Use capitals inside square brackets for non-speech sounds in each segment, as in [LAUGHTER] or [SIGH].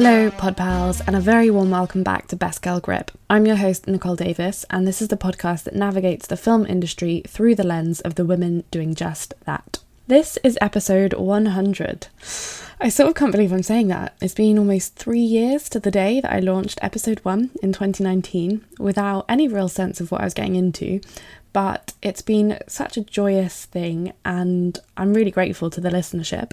Hello, Pod Pals, and a very warm welcome back to Best Girl Grip. I'm your host, Nicole Davis, and this is the podcast that navigates the film industry through the lens of the women doing just that. This is episode 100. I sort of can't believe I'm saying that. It's been almost three years to the day that I launched episode 1 in 2019 without any real sense of what I was getting into, but it's been such a joyous thing, and I'm really grateful to the listenership.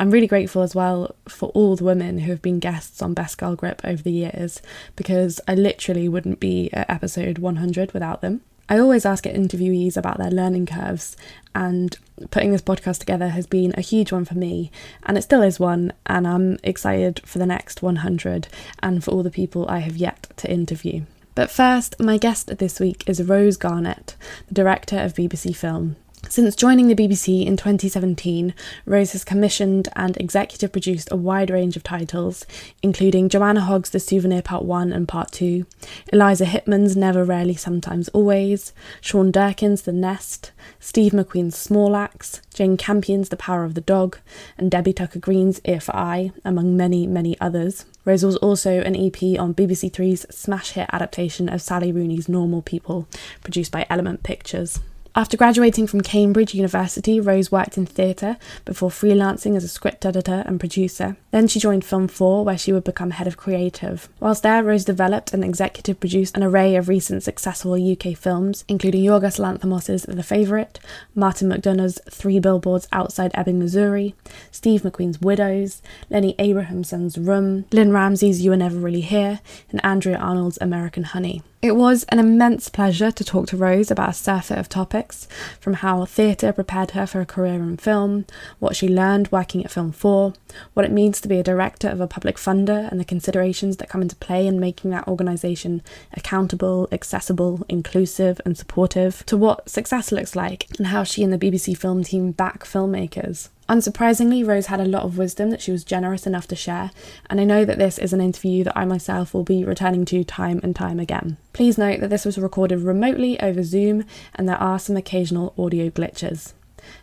I'm really grateful as well for all the women who have been guests on Best Girl Grip over the years because I literally wouldn't be at episode 100 without them. I always ask interviewees about their learning curves, and putting this podcast together has been a huge one for me, and it still is one. And I'm excited for the next 100 and for all the people I have yet to interview. But first, my guest this week is Rose Garnett, the director of BBC Film. Since joining the BBC in 2017, Rose has commissioned and executive produced a wide range of titles, including Joanna Hogg's The Souvenir Part 1 and Part 2, Eliza Hittman's Never, Rarely, Sometimes, Always, Sean Durkin's The Nest, Steve McQueen's Small Axe, Jane Campion's The Power of the Dog, and Debbie Tucker Green's Ear for Eye, among many, many others. Rose was also an EP on BBC Three's smash hit adaptation of Sally Rooney's Normal People, produced by Element Pictures. After graduating from Cambridge University, Rose worked in theatre before freelancing as a script editor and producer. Then she joined Film 4, where she would become head of creative. Whilst there, Rose developed and executive produced an array of recent successful UK films, including Yorgos Lanthimos' The Favourite, Martin McDonagh's Three Billboards Outside Ebbing, Missouri, Steve McQueen's Widows, Lenny Abrahamson's Room, Lynne Ramsay's You Were Never Really Here, and Andrea Arnold's American Honey. It was an immense pleasure to talk to Rose about a surfeit of topics, from how theatre prepared her for a career in film, what she learned working at Film 4, what it means to be a director of a public funder and the considerations that come into play in making that organisation accountable, accessible, inclusive, and supportive, to what success looks like, and how she and the BBC film team back filmmakers. Unsurprisingly, Rose had a lot of wisdom that she was generous enough to share, and I know that this is an interview that I myself will be returning to time and time again. Please note that this was recorded remotely over Zoom and there are some occasional audio glitches.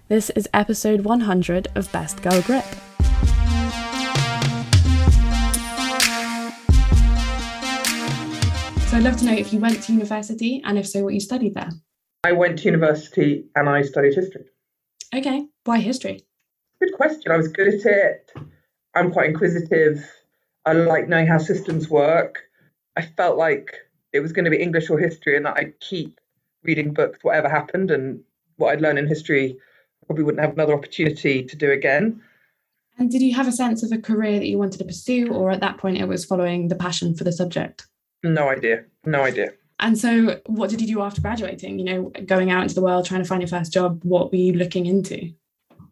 This is episode 100 of Best Girl Grip. So I'd love to know if you went to university and if so, what you studied there. I went to university and I studied history. Okay, why history? Good question. I was good at it. I'm quite inquisitive. I like knowing how systems work. I felt like it was going to be English or history and that I'd keep reading books, whatever happened, and what I'd learned in history probably wouldn't have another opportunity to do again. And did you have a sense of a career that you wanted to pursue, or at that point it was following the passion for the subject? No idea. No idea. And so, what did you do after graduating? You know, going out into the world, trying to find your first job, what were you looking into?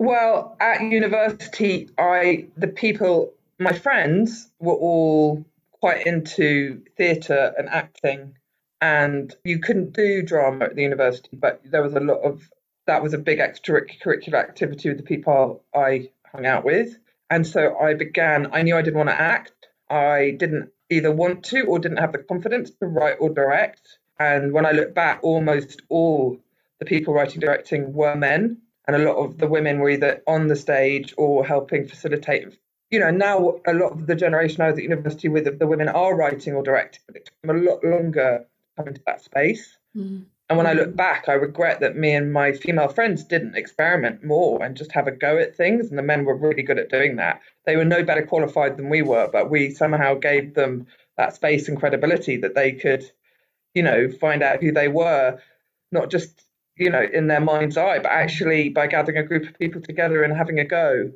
Well, at university, I the people, my friends, were all quite into theatre and acting, and you couldn't do drama at the university, but there was a lot of that was a big extracurricular activity with the people I hung out with, and so I began. I knew I didn't want to act. I didn't either want to or didn't have the confidence to write or direct. And when I look back, almost all the people writing directing were men and a lot of the women were either on the stage or helping facilitate. You know, now a lot of the generation I was at university with, the women are writing or directing, but it took them a lot longer to come into that space. Mm. And when I look back, I regret that me and my female friends didn't experiment more and just have a go at things. And the men were really good at doing that. They were no better qualified than we were, but we somehow gave them that space and credibility that they could, you know, find out who they were, not just you know, in their mind's eye, but actually by gathering a group of people together and having a go.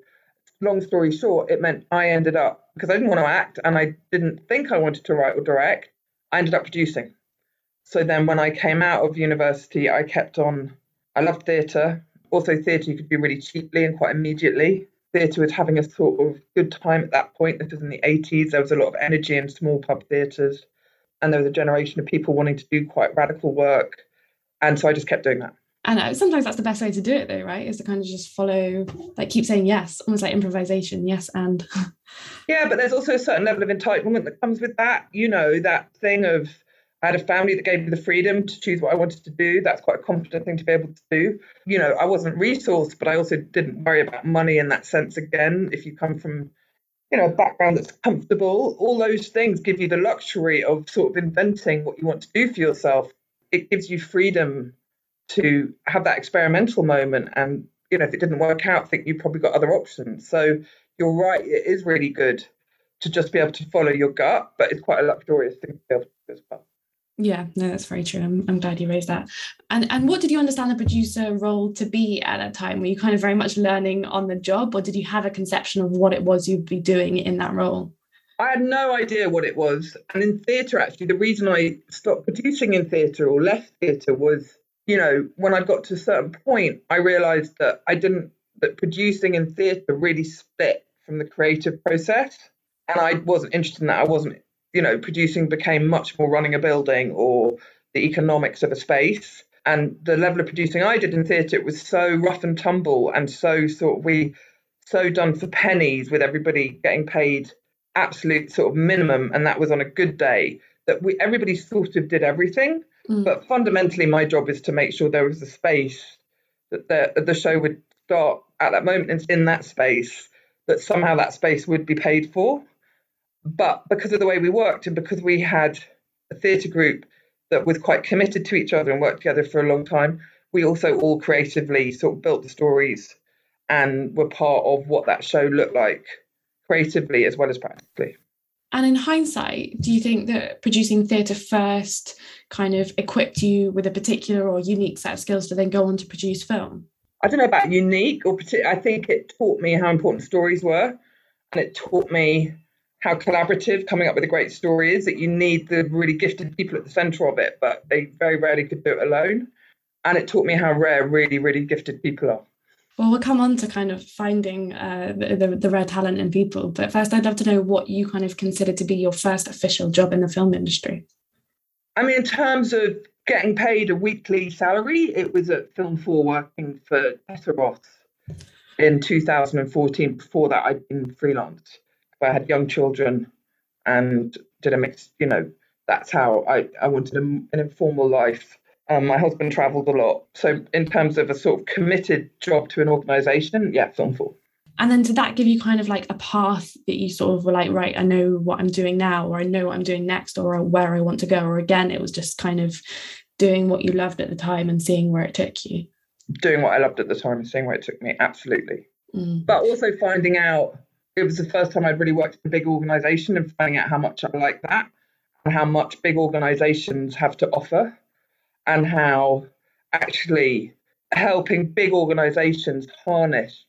Long story short, it meant I ended up because I didn't want to act and I didn't think I wanted to write or direct. I ended up producing. So then when I came out of university, I kept on. I loved theatre. Also, theatre you could do really cheaply and quite immediately. Theatre was having a sort of good time at that point. This was in the 80s. There was a lot of energy in small pub theatres. And there was a generation of people wanting to do quite radical work and so I just kept doing that. And sometimes that's the best way to do it, though, right? Is to kind of just follow, like, keep saying yes, almost like improvisation, yes, and. [LAUGHS] yeah, but there's also a certain level of entitlement that comes with that. You know, that thing of I had a family that gave me the freedom to choose what I wanted to do. That's quite a confident thing to be able to do. You know, I wasn't resourced, but I also didn't worry about money in that sense again. If you come from you know, a background that's comfortable. All those things give you the luxury of sort of inventing what you want to do for yourself. It gives you freedom to have that experimental moment. And, you know, if it didn't work out, think you probably got other options. So you're right, it is really good to just be able to follow your gut, but it's quite a luxurious thing to be able to do as well. Yeah, no, that's very true. I'm, I'm glad you raised that. And and what did you understand the producer role to be at that time? Were you kind of very much learning on the job, or did you have a conception of what it was you'd be doing in that role? I had no idea what it was. And in theatre, actually, the reason I stopped producing in theatre or left theatre was, you know, when I got to a certain point, I realised that I didn't that producing in theatre really split from the creative process, and I wasn't interested in that. I wasn't you know, producing became much more running a building or the economics of a space. And the level of producing I did in theatre was so rough and tumble and so sort of we so done for pennies with everybody getting paid absolute sort of minimum and that was on a good day that we everybody sort of did everything. Mm. But fundamentally my job is to make sure there was a space that the the show would start at that moment and in that space that somehow that space would be paid for. But because of the way we worked and because we had a theatre group that was quite committed to each other and worked together for a long time, we also all creatively sort of built the stories and were part of what that show looked like creatively as well as practically. And in hindsight, do you think that producing theatre first kind of equipped you with a particular or unique set of skills to then go on to produce film? I don't know about unique or particular. I think it taught me how important stories were, and it taught me how collaborative coming up with a great story is that you need the really gifted people at the center of it, but they very rarely could do it alone. And it taught me how rare really, really gifted people are. Well, we'll come on to kind of finding uh, the, the, rare talent in people. But first, I'd love to know what you kind of consider to be your first official job in the film industry. I mean, in terms of getting paid a weekly salary, it was at Film 4 working for Tessa Ross in 2014. Before that, I'd been freelance. I had young children and did a mix, you know, that's how I, I wanted a, an informal life. Um, my husband traveled a lot. So, in terms of a sort of committed job to an organization, yeah, Film 4. And then did that give you kind of like a path that you sort of were like, right, I know what I'm doing now, or I know what I'm doing next, or where I want to go? Or again, it was just kind of doing what you loved at the time and seeing where it took you? Doing what I loved at the time and seeing where it took me, absolutely. Mm. But also finding out it was the first time I'd really worked in a big organization and finding out how much I like that and how much big organizations have to offer and how actually helping big organizations harness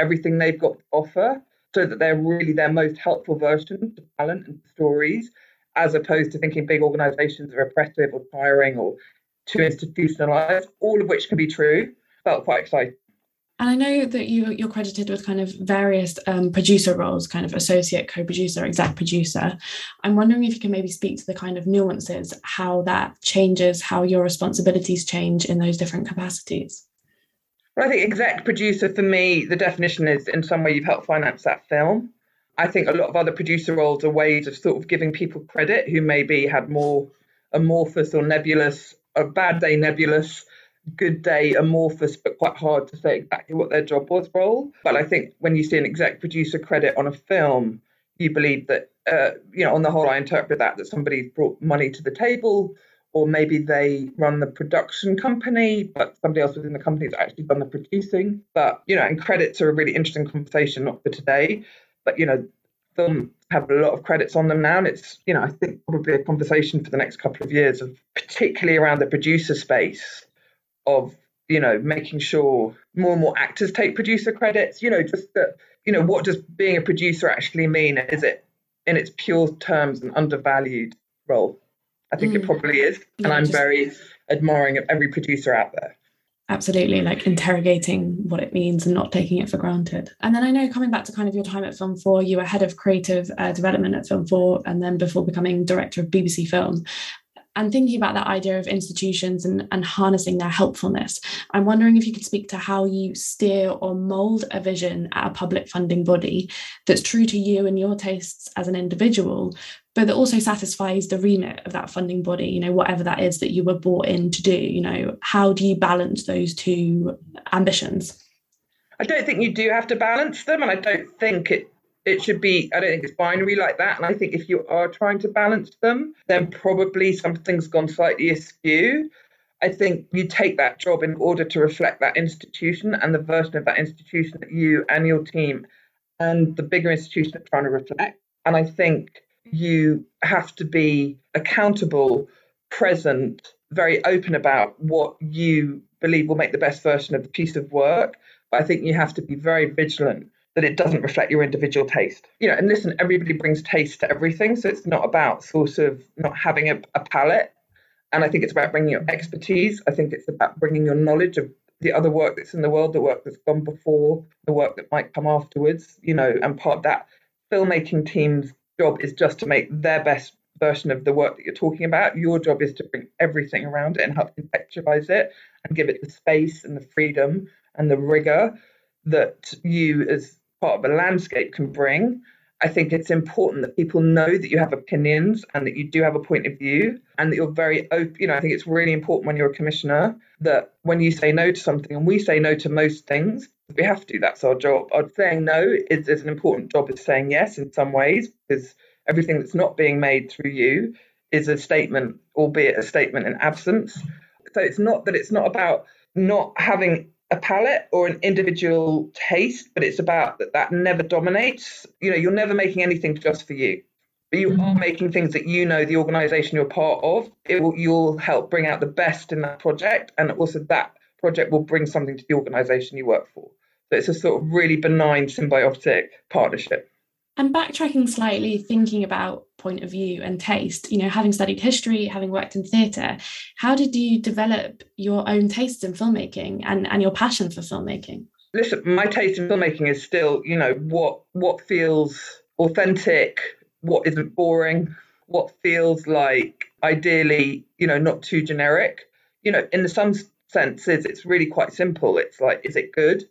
everything they've got to offer so that they're really their most helpful version of talent and stories, as opposed to thinking big organizations are oppressive or tiring or too institutionalized, all of which can be true. Felt quite exciting. And I know that you you're credited with kind of various um, producer roles, kind of associate co-producer, exec producer. I'm wondering if you can maybe speak to the kind of nuances, how that changes, how your responsibilities change in those different capacities. Well, I think exec producer for me, the definition is in some way you've helped finance that film. I think a lot of other producer roles are ways of sort of giving people credit who maybe had more amorphous or nebulous, a bad day nebulous good day amorphous but quite hard to say exactly what their job was role. But I think when you see an exec producer credit on a film, you believe that, uh, you know, on the whole, I interpret that that somebody brought money to the table, or maybe they run the production company, but somebody else within the company has actually done the producing. But, you know, and credits are a really interesting conversation, not for today, but, you know, film have a lot of credits on them now. And it's, you know, I think probably a conversation for the next couple of years of particularly around the producer space of you know making sure more and more actors take producer credits you know just that you know what does being a producer actually mean? Is it in its pure terms an undervalued role? I think mm. it probably is and i'm just... very admiring of every producer out there. Absolutely like interrogating what it means and not taking it for granted. And then i know coming back to kind of your time at film 4 you were head of creative uh, development at film 4 and then before becoming director of bbc film and thinking about that idea of institutions and, and harnessing their helpfulness, I'm wondering if you could speak to how you steer or mold a vision at a public funding body that's true to you and your tastes as an individual, but that also satisfies the remit of that funding body, you know, whatever that is that you were brought in to do, you know, how do you balance those two ambitions? I don't think you do have to balance them, and I don't think it it should be, I don't think it's binary like that. And I think if you are trying to balance them, then probably something's gone slightly askew. I think you take that job in order to reflect that institution and the version of that institution that you and your team and the bigger institution are trying to reflect. And I think you have to be accountable, present, very open about what you believe will make the best version of the piece of work. But I think you have to be very vigilant that it doesn't reflect your individual taste. You know, and listen, everybody brings taste to everything. So it's not about sort of not having a, a. And I think it's about bringing your expertise. I think it's about bringing your knowledge of the other work that's in the world, the work that's gone before, the work that might come afterwards, you know, and part of that filmmaking team's job is just to make their best version of the work that you're talking about. Your job is to bring everything around it and help contextualize it and give it the space and the freedom and the rigor that you as part of a landscape can bring. I think it's important that people know that you have opinions and that you do have a point of view and that you're very open. You know, I think it's really important when you're a commissioner that when you say no to something, and we say no to most things, we have to. That's our job. I'd saying no is, is an important job as saying yes in some ways because everything that's not being made through you is a statement, albeit a statement in absence. So it's not that it's not about not having a palette or an individual taste, but it's about that that never dominates. You know, you're never making anything just for you. But you are mm-hmm. making things that you know the organization you're part of. It will, you'll help bring out the best in that project, and also that project will bring something to the organization you work for. So it's a sort of really benign symbiotic partnership. And backtracking slightly, thinking about point of view and taste, you know, having studied history, having worked in theatre, how did you develop your own tastes in filmmaking and, and your passion for filmmaking? Listen, my taste in filmmaking is still, you know, what what feels authentic, what isn't boring, what feels like ideally, you know, not too generic. You know, in some senses, it's really quite simple. It's like, is it good?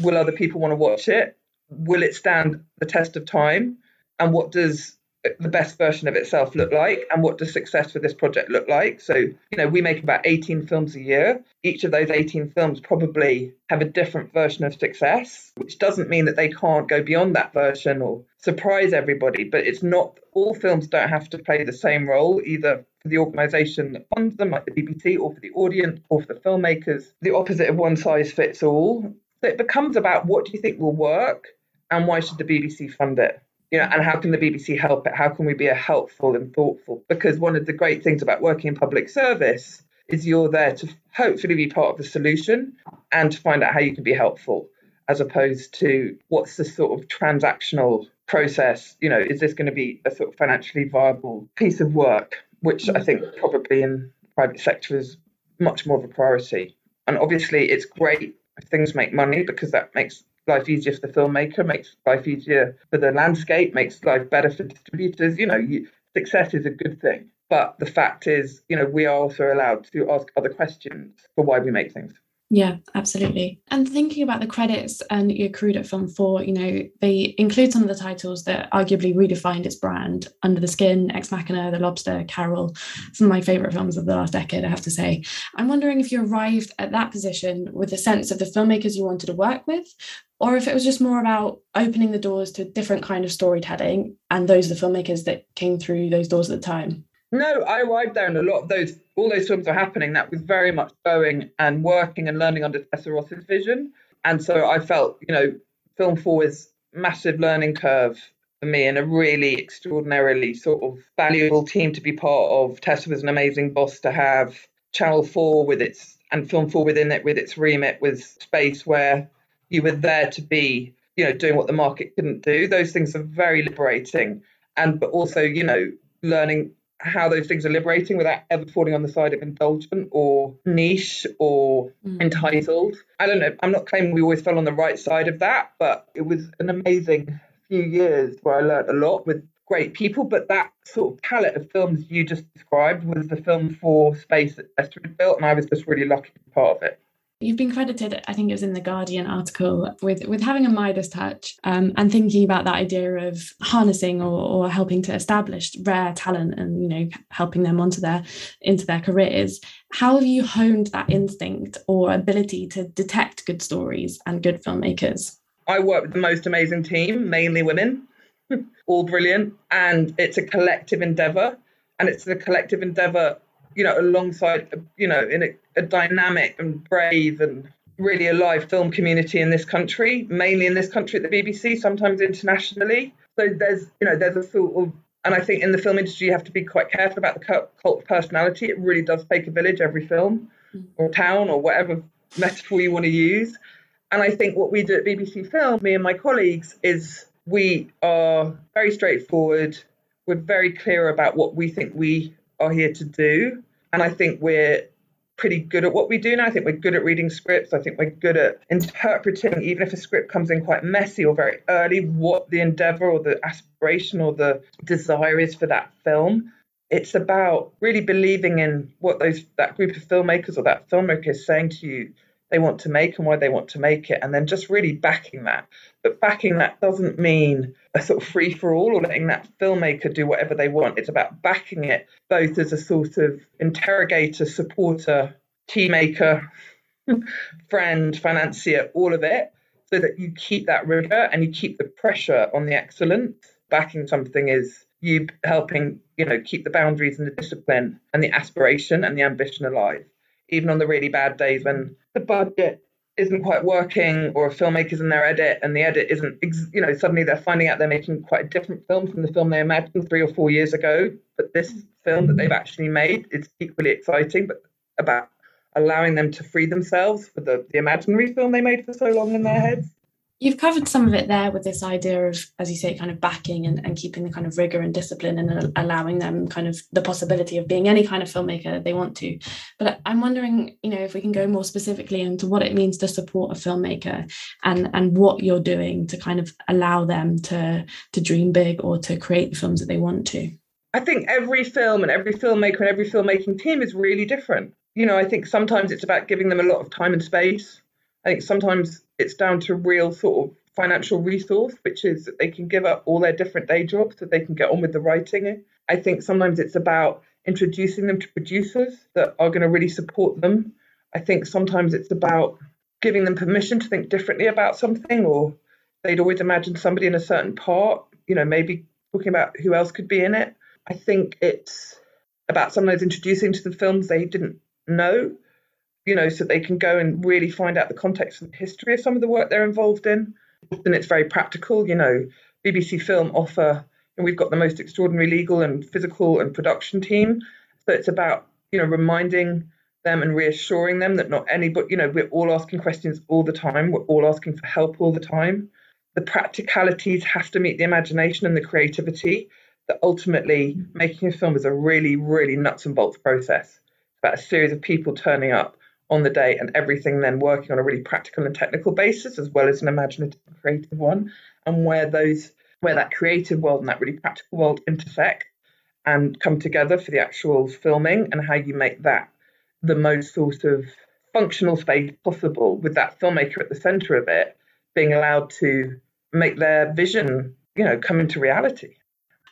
Will other people want to watch it? Will it stand the test of time? And what does the best version of itself look like? And what does success for this project look like? So you know we make about 18 films a year. Each of those 18 films probably have a different version of success which doesn't mean that they can't go beyond that version or surprise everybody but it's not all films don't have to play the same role either for the organization that funds them like the BBC or for the audience or for the filmmakers. The opposite of one size fits all. So it becomes about what do you think will work and why should the BBC fund it? You know, and how can the BBC help it? How can we be a helpful and thoughtful? Because one of the great things about working in public service is you're there to hopefully be part of the solution and to find out how you can be helpful, as opposed to what's the sort of transactional process. You know, is this going to be a sort of financially viable piece of work, which I think probably in private sector is much more of a priority. And obviously, it's great if things make money because that makes life easier for the filmmaker, makes life easier for the landscape, makes life better for distributors. You know, you, success is a good thing. But the fact is, you know, we are also allowed to ask other questions for why we make things. Yeah, absolutely. And thinking about the credits and you accrued at Film 4, you know, they include some of the titles that arguably redefined its brand Under the Skin, Ex Machina, The Lobster, Carol, some of my favourite films of the last decade, I have to say. I'm wondering if you arrived at that position with a sense of the filmmakers you wanted to work with, or if it was just more about opening the doors to a different kind of storytelling and those are the filmmakers that came through those doors at the time. No, I arrived there and a lot of those, all those films were happening. That was very much going and working and learning under Tessa Ross's vision. And so I felt, you know, Film 4 was massive learning curve for me and a really extraordinarily sort of valuable team to be part of. Tessa was an amazing boss to have. Channel 4 with its, and Film 4 within it with its remit was space where you were there to be, you know, doing what the market couldn't do. Those things are very liberating. And, but also, you know, learning how those things are liberating without ever falling on the side of indulgent or niche or mm. entitled. I don't know. I'm not claiming we always fell on the right side of that, but it was an amazing few years where I learned a lot with great people. But that sort of palette of films you just described was the Film 4 space that Tessa had built, and I was just really lucky to be part of it. You've been credited, I think it was in the Guardian article, with with having a Midas touch um, and thinking about that idea of harnessing or, or helping to establish rare talent and you know helping them onto their into their careers. How have you honed that instinct or ability to detect good stories and good filmmakers? I work with the most amazing team, mainly women. [LAUGHS] all brilliant, and it's a collective endeavor, and it's a collective endeavor, you know, alongside, you know, in a, a dynamic and brave and really alive film community in this country, mainly in this country at the BBC, sometimes internationally. So there's, you know, there's a sort of, and I think in the film industry you have to be quite careful about the cult of personality. It really does take a village every film, mm. or town, or whatever metaphor you want to use. And I think what we do at BBC Film, me and my colleagues, is we are very straightforward. We're very clear about what we think we are here to do. And I think we're pretty good at what we do now. I think we're good at reading scripts. I think we're good at interpreting, even if a script comes in quite messy or very early, what the endeavor or the aspiration or the desire is for that film. It's about really believing in what those that group of filmmakers or that filmmaker is saying to you they want to make and why they want to make it, and then just really backing that. But backing that doesn't mean a sort of free for all or letting that filmmaker do whatever they want. It's about backing it both as a sort of interrogator, supporter, teammaker, [LAUGHS] friend, financier, all of it, so that you keep that rigor and you keep the pressure on the excellence. Backing something is you helping, you know, keep the boundaries and the discipline and the aspiration and the ambition alive even on the really bad days when the budget isn't quite working or a filmmaker's in their edit and the edit isn't you know suddenly they're finding out they're making quite a different film from the film they imagined three or four years ago. But this film that they've actually made is equally exciting but about allowing them to free themselves for the, the imaginary film they made for so long in their heads You've covered some of it there with this idea of, as you say, kind of backing and, and keeping the kind of rigor and discipline and allowing them kind of the possibility of being any kind of filmmaker they want to. But I'm wondering, you know, if we can go more specifically into what it means to support a filmmaker and and what you're doing to kind of allow them to to dream big or to create the films that they want to. I think every film and every filmmaker and every filmmaking team is really different. You know, I think sometimes it's about giving them a lot of time and space. I think sometimes it's down to real sort of financial resource, which is that they can give up all their different day jobs so they can get on with the writing. I think sometimes it's about introducing them to producers that are going to really support them. I think sometimes it's about giving them permission to think differently about something, or they'd always imagined somebody in a certain part, you know, maybe talking about who else could be in it. I think it's about sometimes introducing to the films they didn't know you know, so they can go and really find out the context and history of some of the work they're involved in. And it's very practical, you know. BBC Film offer, and we've got the most extraordinary legal and physical and production team. So it's about, you know, reminding them and reassuring them that not anybody, you know, we're all asking questions all the time. We're all asking for help all the time. The practicalities have to meet the imagination and the creativity. That ultimately making a film is a really, really nuts and bolts process. It's about a series of people turning up on the day and everything then working on a really practical and technical basis as well as an imaginative and creative one and where those where that creative world and that really practical world intersect and come together for the actual filming and how you make that the most sort of functional space possible with that filmmaker at the center of it being allowed to make their vision you know come into reality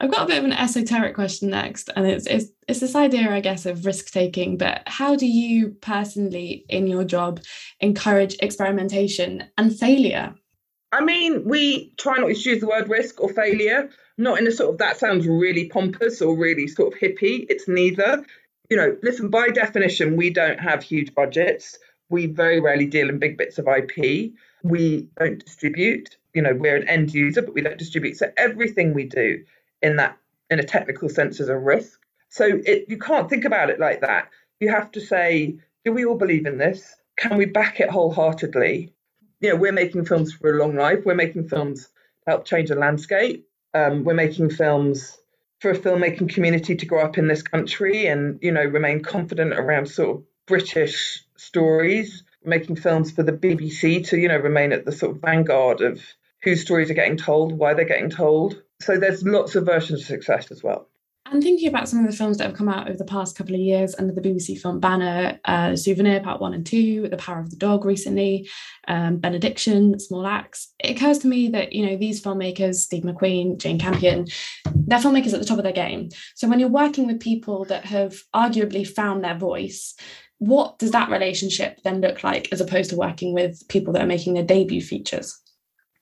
I've got a bit of an esoteric question next, and it's, it's it's this idea, I guess, of risk taking. But how do you personally, in your job, encourage experimentation and failure? I mean, we try not to use the word risk or failure, not in a sort of that sounds really pompous or really sort of hippie. It's neither. You know, listen, by definition, we don't have huge budgets. We very rarely deal in big bits of IP. We don't distribute. You know, we're an end user, but we don't distribute. So everything we do in that in a technical sense as a risk. So it, you can't think about it like that. You have to say, do we all believe in this? Can we back it wholeheartedly? You know, we're making films for a long life. We're making films to help change the landscape. Um, we're making films for a filmmaking community to grow up in this country and you know remain confident around sort of British stories. We're making films for the BBC to you know remain at the sort of vanguard of whose stories are getting told, why they're getting told. So there's lots of versions of success as well. And thinking about some of the films that have come out over the past couple of years under the BBC film banner, uh, Souvenir Part 1 and 2, The Power of the Dog recently, um, Benediction, Small Axe, it occurs to me that, you know, these filmmakers, Steve McQueen, Jane Campion, they're filmmakers at the top of their game. So when you're working with people that have arguably found their voice, what does that relationship then look like as opposed to working with people that are making their debut features?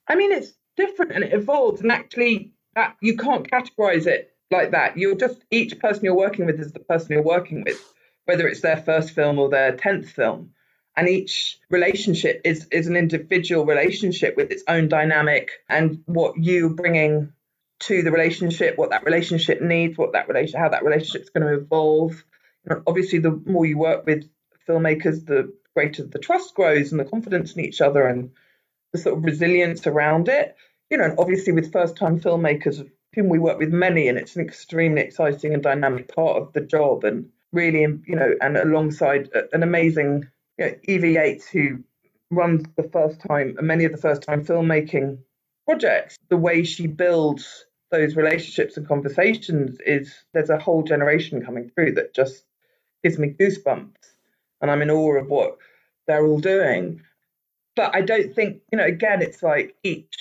I mean, it's different and it evolves. And actually, That you can't categorize it like that. You're just each person you're working with is the person you're working with, whether it's their first film or their tenth film. And each relationship is is an individual relationship with its own dynamic and what you bringing to the relationship, what that relationship needs, what that relation, how that relationship's going to evolve. Know, obviously, the more you work with filmmakers, the greater the trust grows and the confidence in each other and the sort of resilience around it. You know, and obviously with first-time filmmakers, whom we work with many, and it's an extremely exciting and dynamic part of the job, and really, um, you know, and alongside uh, an amazing you know, Evie Yates who runs the first time, many of the first-time filmmaking projects. The way she builds those relationships and conversations is there's a whole generation coming through that just gives me goosebumps and I'm in awe of what they're all doing. But I don't think, you know, again, it's like each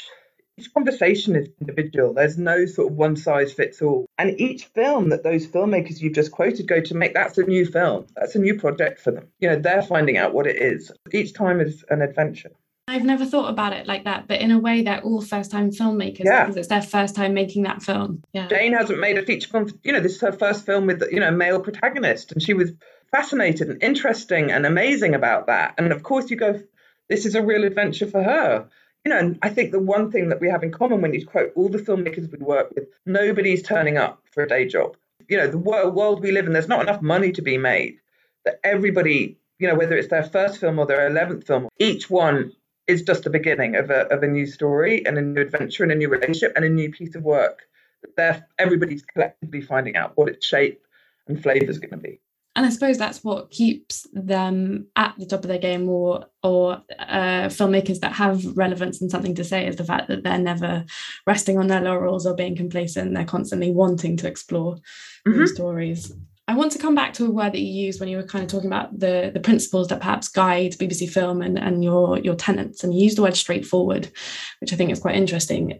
each conversation is individual. There's no sort of one size fits all. And each film that those filmmakers you've just quoted go to make, that's a new film. That's a new project for them. You know, they're finding out what it is. Each time is an adventure. I've never thought about it like that, but in a way, they're all first-time filmmakers Yeah. because it's their first time making that film. Yeah. Jane hasn't made a feature film. You know, this is her first film with you know a male protagonist, and she was fascinated and interesting and amazing about that. And of course, you go, this is a real adventure for her. You know, and I think the one thing that we have in common when you quote all the filmmakers we work with, nobody's turning up for a day job. You know, the world, we live in, there's not enough money to be made. That everybody, you know, whether it's their first film or their eleventh film, each one is just the beginning of a of a new story and a new adventure and a new relationship and a new piece of work. They're, everybody's collectively finding out what its shape and flavour is going to be. And I suppose that's what keeps them at the top of their game, or or uh, filmmakers that have relevance and something to say is the fact that they're never resting on their laurels or being complacent. They're constantly wanting to explore new stories. I want to come back to a word that you used when you were kind of talking about the the principles that perhaps guide BBC Film and, and your your tenants, and you used the word straightforward, which I think is quite interesting.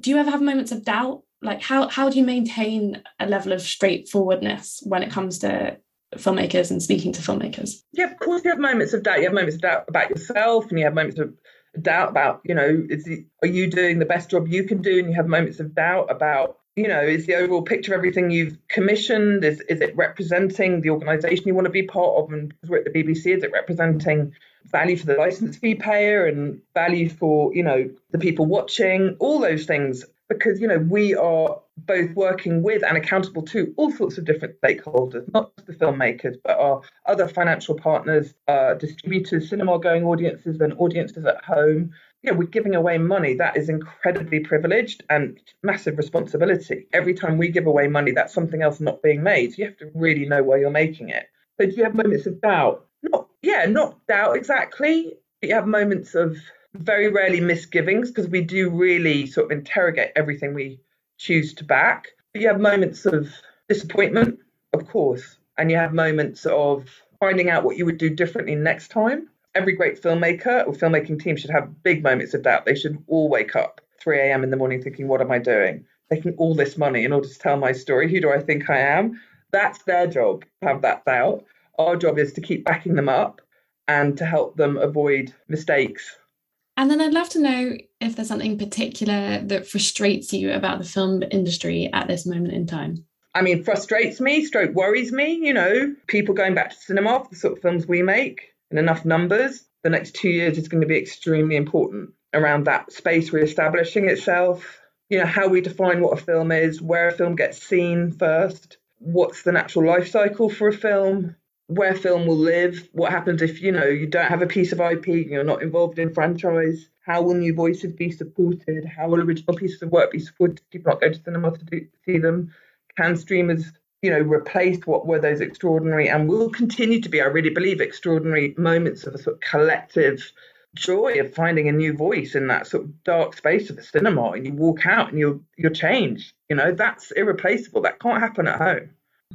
Do you ever have moments of doubt? Like how how do you maintain a level of straightforwardness when it comes to filmmakers and speaking to filmmakers? Yeah, of course you have moments of doubt. You have moments of doubt about yourself, and you have moments of doubt about, you know, is it, are you doing the best job you can do? And you have moments of doubt about, you know, is the overall picture of everything you've commissioned, is, is it representing the organisation you want to be part of? And because we're at the BBC, is it representing value for the license fee payer and value for, you know, the people watching? All those things because you know we are both working with and accountable to all sorts of different stakeholders, not just the filmmakers, but our other financial partners, uh, distributors, cinema going audiences, and audiences at home. Yeah, we're giving away money. That is incredibly privileged and massive responsibility. Every time we give away money, that's something else not being made. So you have to really know why you're making it. So do you have moments of doubt? Not, yeah, not doubt exactly. But you have moments of very rarely misgivings because we do really sort of interrogate everything we choose to back. But you have moments of disappointment, of course, and you have moments of finding out what you would do differently next time. Every great filmmaker or filmmaking team should have big moments of doubt. They should all wake up 3 a.m. in the morning thinking, What am I doing? Taking all this money in order to tell my story. Who do I think I am? That's their job have that doubt. Our job is to keep backing them up and to help them avoid mistakes And then I'd love to know if there's something particular that frustrates you about the film industry at this moment in time. I mean, frustrates me, stroke worries me, you know, people going back to cinema for the sort of films we make in enough numbers. The next two years is going to be extremely important around that space re-establishing itself, you know, how we define what a film is, where a film gets seen first, what's the natural life cycle for a film, where film will live, what happens if, you know, you don't have a piece of IP, you're not involved in franchise, how will new voices be supported, how will original pieces of work be supported, people not go to cinema to do, see them, can streamers, you know, replace what were those extraordinary and will continue to be, I really believe, extraordinary moments of a sort of collective joy of finding a new voice in that sort of dark space of the cinema and you walk out and you're you're changed. You know, that's irreplaceable. That can't happen at home.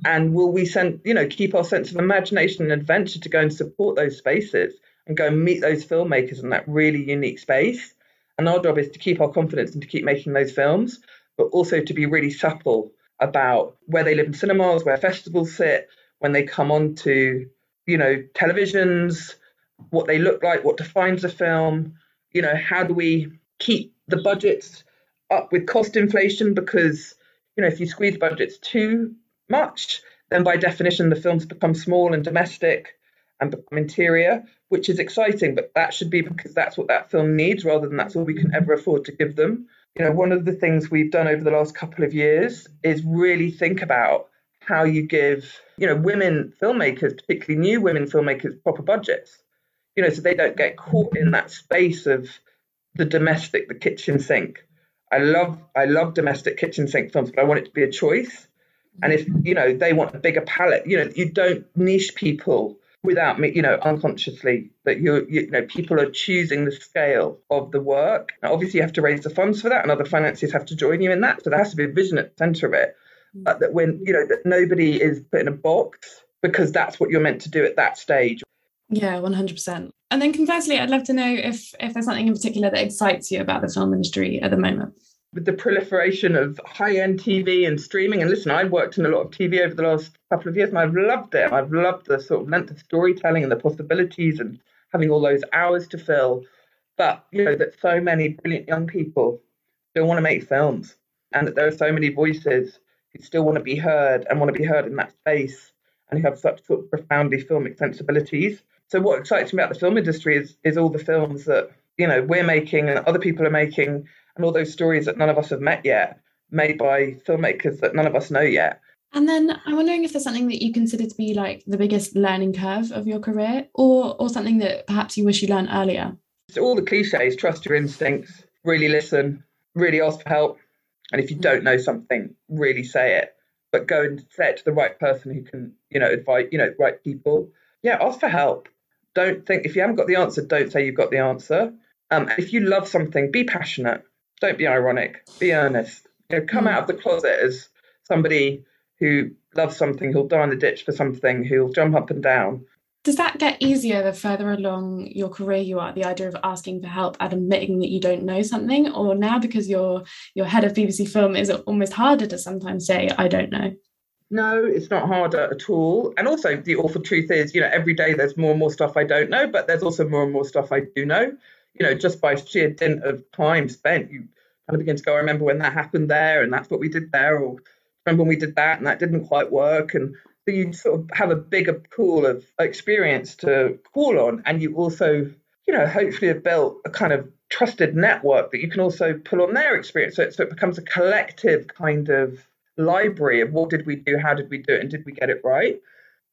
And will we send, you know, keep our sense of imagination and adventure to go and support those spaces and go and meet those filmmakers in that really unique space? And our job is to keep our confidence and to keep making those films, but also to be really supple about where they live in cinemas, where festivals sit, when they come on to, you know, televisions, what they look like, what defines a film, you know, how do we keep the budgets up with cost inflation because, you know, if you squeeze budgets too much, then by definition the films become small and domestic and become interior, which is exciting, but that should be because that's what that film needs rather than that's all we can ever afford to give them. You know, one of the things we've done over the last couple of years is really think about how you give, you know, women filmmakers, particularly new women filmmakers, proper budgets. You know, so they don't get caught in that space of the domestic, the kitchen sink. I love I love domestic kitchen sink films, but I want it to be a choice. And if you know they want a bigger palette, you know, you don't niche people without me, you know, unconsciously that you you know people are choosing the scale of the work. Now, obviously, you have to raise the funds for that, and other financiers have to join you in that. So there has to be a vision at the centre of it. Mm. But that when you know that nobody is put in a box because that's what you're meant to do at that stage. Yeah, one hundred percent. And then conversely, I'd love to know if if there's something in particular that excites you about the film industry at the moment with the proliferation of high-end TV and streaming. And listen, I've worked in a lot of TV over the last couple of years, and I've loved it. I've loved the sort of length of storytelling and the possibilities, and having all those hours to fill. But you know that so many brilliant young people still want to make films, and that there are so many voices who still want to be heard and want to be heard in that space, and who have such sort of profoundly filmic sensibilities. So what excites me about the film industry is is all the films that you know we're making and other people are making and all those stories that none of us have met yet, made by filmmakers that none of us know yet. And then I'm wondering if there's something that you consider to be like the biggest learning curve of your career, or or something that perhaps you wish you learned earlier. So all the cliches: trust your instincts, really listen, really ask for help, and if you don't know something, really say it. But go and say it to the right person who can, you know, advise, you know, right people. Yeah, ask for help. Don't think if you haven't got the answer, don't say you've got the answer. Um, if you love something, be passionate don't be ironic. Be earnest. You know, come mm. out of the closet as somebody who loves something, who'll die in the ditch for something, who'll jump up and down. Does that get easier the further along your career you are? The idea of asking for help and admitting that you don't know something, or now because you're you're head of BBC Film, is it almost harder to sometimes say I don't know? No, it's not harder at all. And also, the awful truth is, you know, every day there's more and more stuff I don't know, but there's also more and more stuff I do know you know, just by sheer dint of time spent, you kind of begin to go, I remember when that happened there, and that's what we did there, or remember when we did that and that didn't quite work. And so you sort of have a bigger pool of experience to call on. And you also, you know, hopefully have built a kind of trusted network that you can also pull on their experience. So it, so it becomes a collective kind of library of what did we do, how did we do it, and did we get it right?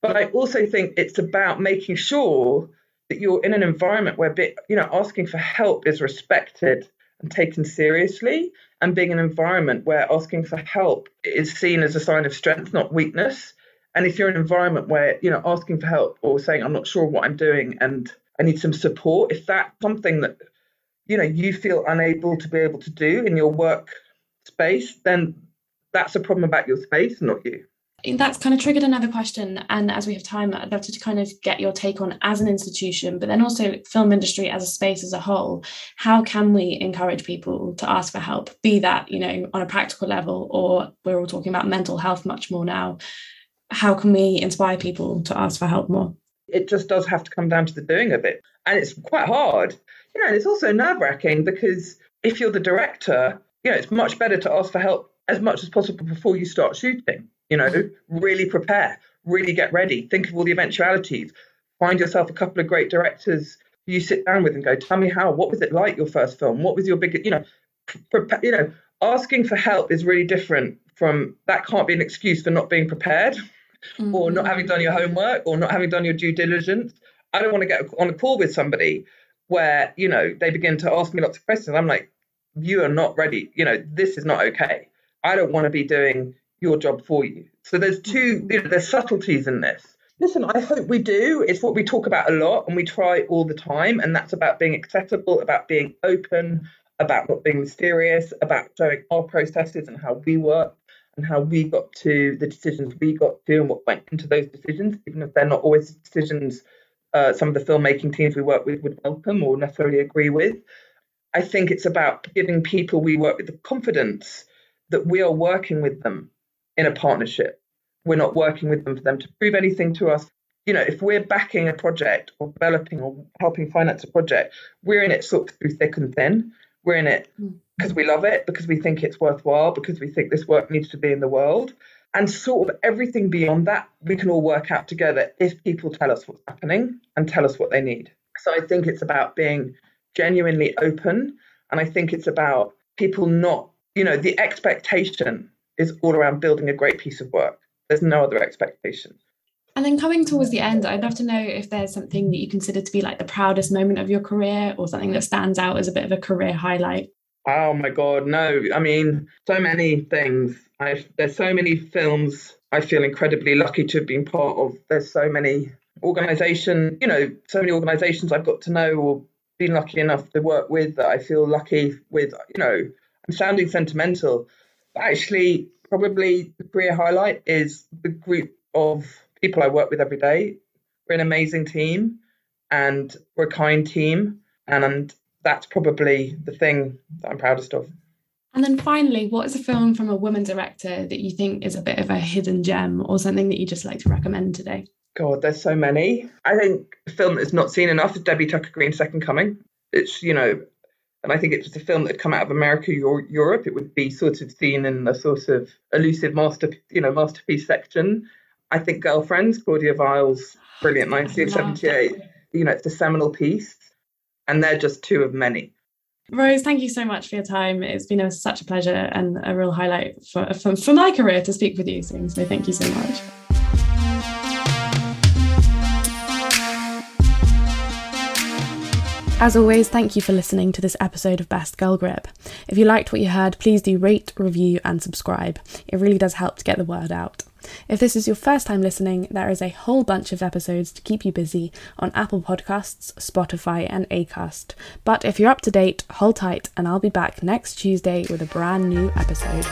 But I also think it's about making sure that you're in an environment where you know asking for help is respected and taken seriously and being an environment where asking for help is seen as a sign of strength not weakness. And if you're in an environment where you know asking for help or saying i'm not sure what i'm doing and i need some support if that's something that you know you feel unable to be able to do in your work space then that's a problem about your space not you that's kind of triggered another question and as we have time i'd love to kind of get your take on as an institution but then also film industry as a space as a whole how can we encourage people to ask for help be that you know on a practical level or we're all talking about mental health much more now. How can we inspire people to ask for help more? It just does have to come down to the doing of it and it's quite hard you know and it's also nerve-wracking because if you're the director you know it's much better to ask for help as much as possible before you start shooting you know, really prepare, really get ready, think of all the eventualities, find yourself a couple of great directors you sit down with and go, tell me how, what was it like your first film? What was your biggest, you know, prepare, you know, asking for help is really different from that can't be an excuse for not being prepared mm-hmm. or not having done your homework or not having done your due diligence. I don't want to get on a call with somebody where, you know, they begin to ask me lots of questions. I'm like, you are not ready. You know, this is not okay. I don't want to be doing your job for you. So there's two, you know, there's subtleties in this. Listen, I hope we do. It's what we talk about a lot and we try all the time. And that's about being accessible, about being open, about not being mysterious, about showing our processes and how we work and how we got to the decisions we got to and what went into those decisions, even if they're not always decisions uh, some of the filmmaking teams we work with would welcome or necessarily agree with. I think it's about giving people we work with the confidence that we are working with them in a partnership. We're not working with them for them to prove anything to us. You know, if we're backing a project or developing or helping finance a project, we're in it sort of through thick and thin. We're in it hmm. because we love it, because we think it's worthwhile, because we think this work needs to be in the world. And sort of everything beyond that, we can all work out together if people tell us what's happening and tell us what they need. So I think it's about being genuinely open. And I think it's about people not, you know, the expectation is all around building a great piece of work. There's no other expectation. And then coming towards the end, I'd love to know if there's something that you consider to be like the proudest moment of your career or something that stands out as a bit of a career highlight. Oh my God, no. I mean, so many things. I've, there's so many films I feel incredibly lucky to have been part of. There's so many organization, you know, so many organizations I've got to know or been lucky enough to work with that I feel lucky with, you know, I'm sounding sentimental. Actually, probably the career highlight is the group of people I work with every day. We're an amazing team and we're a kind team. And that's probably the thing that I'm proudest of. And then finally, what is a film from a woman director that you think is a bit of a hidden gem or something that you just like to recommend today? God, there's so many. I think a film that's not seen enough is Debbie Tucker Green's Second Coming. It's, you know, and I think it's just a film that come out of America or Europe. It would be sort of seen in the sort of elusive master, you know, masterpiece section. I think Girlfriends, Claudia Weill's brilliant 1978. You know, it's a seminal piece, and they're just two of many. Rose, thank you so much for your time. It's been a, such a pleasure and a real highlight for, for, for my career to speak with you soon. So thank you so much. As always, thank you for listening to this episode of Best Girl Grip. If you liked what you heard, please do rate, review, and subscribe. It really does help to get the word out. If this is your first time listening, there is a whole bunch of episodes to keep you busy on Apple Podcasts, Spotify, and Acast. But if you're up to date, hold tight, and I'll be back next Tuesday with a brand new episode.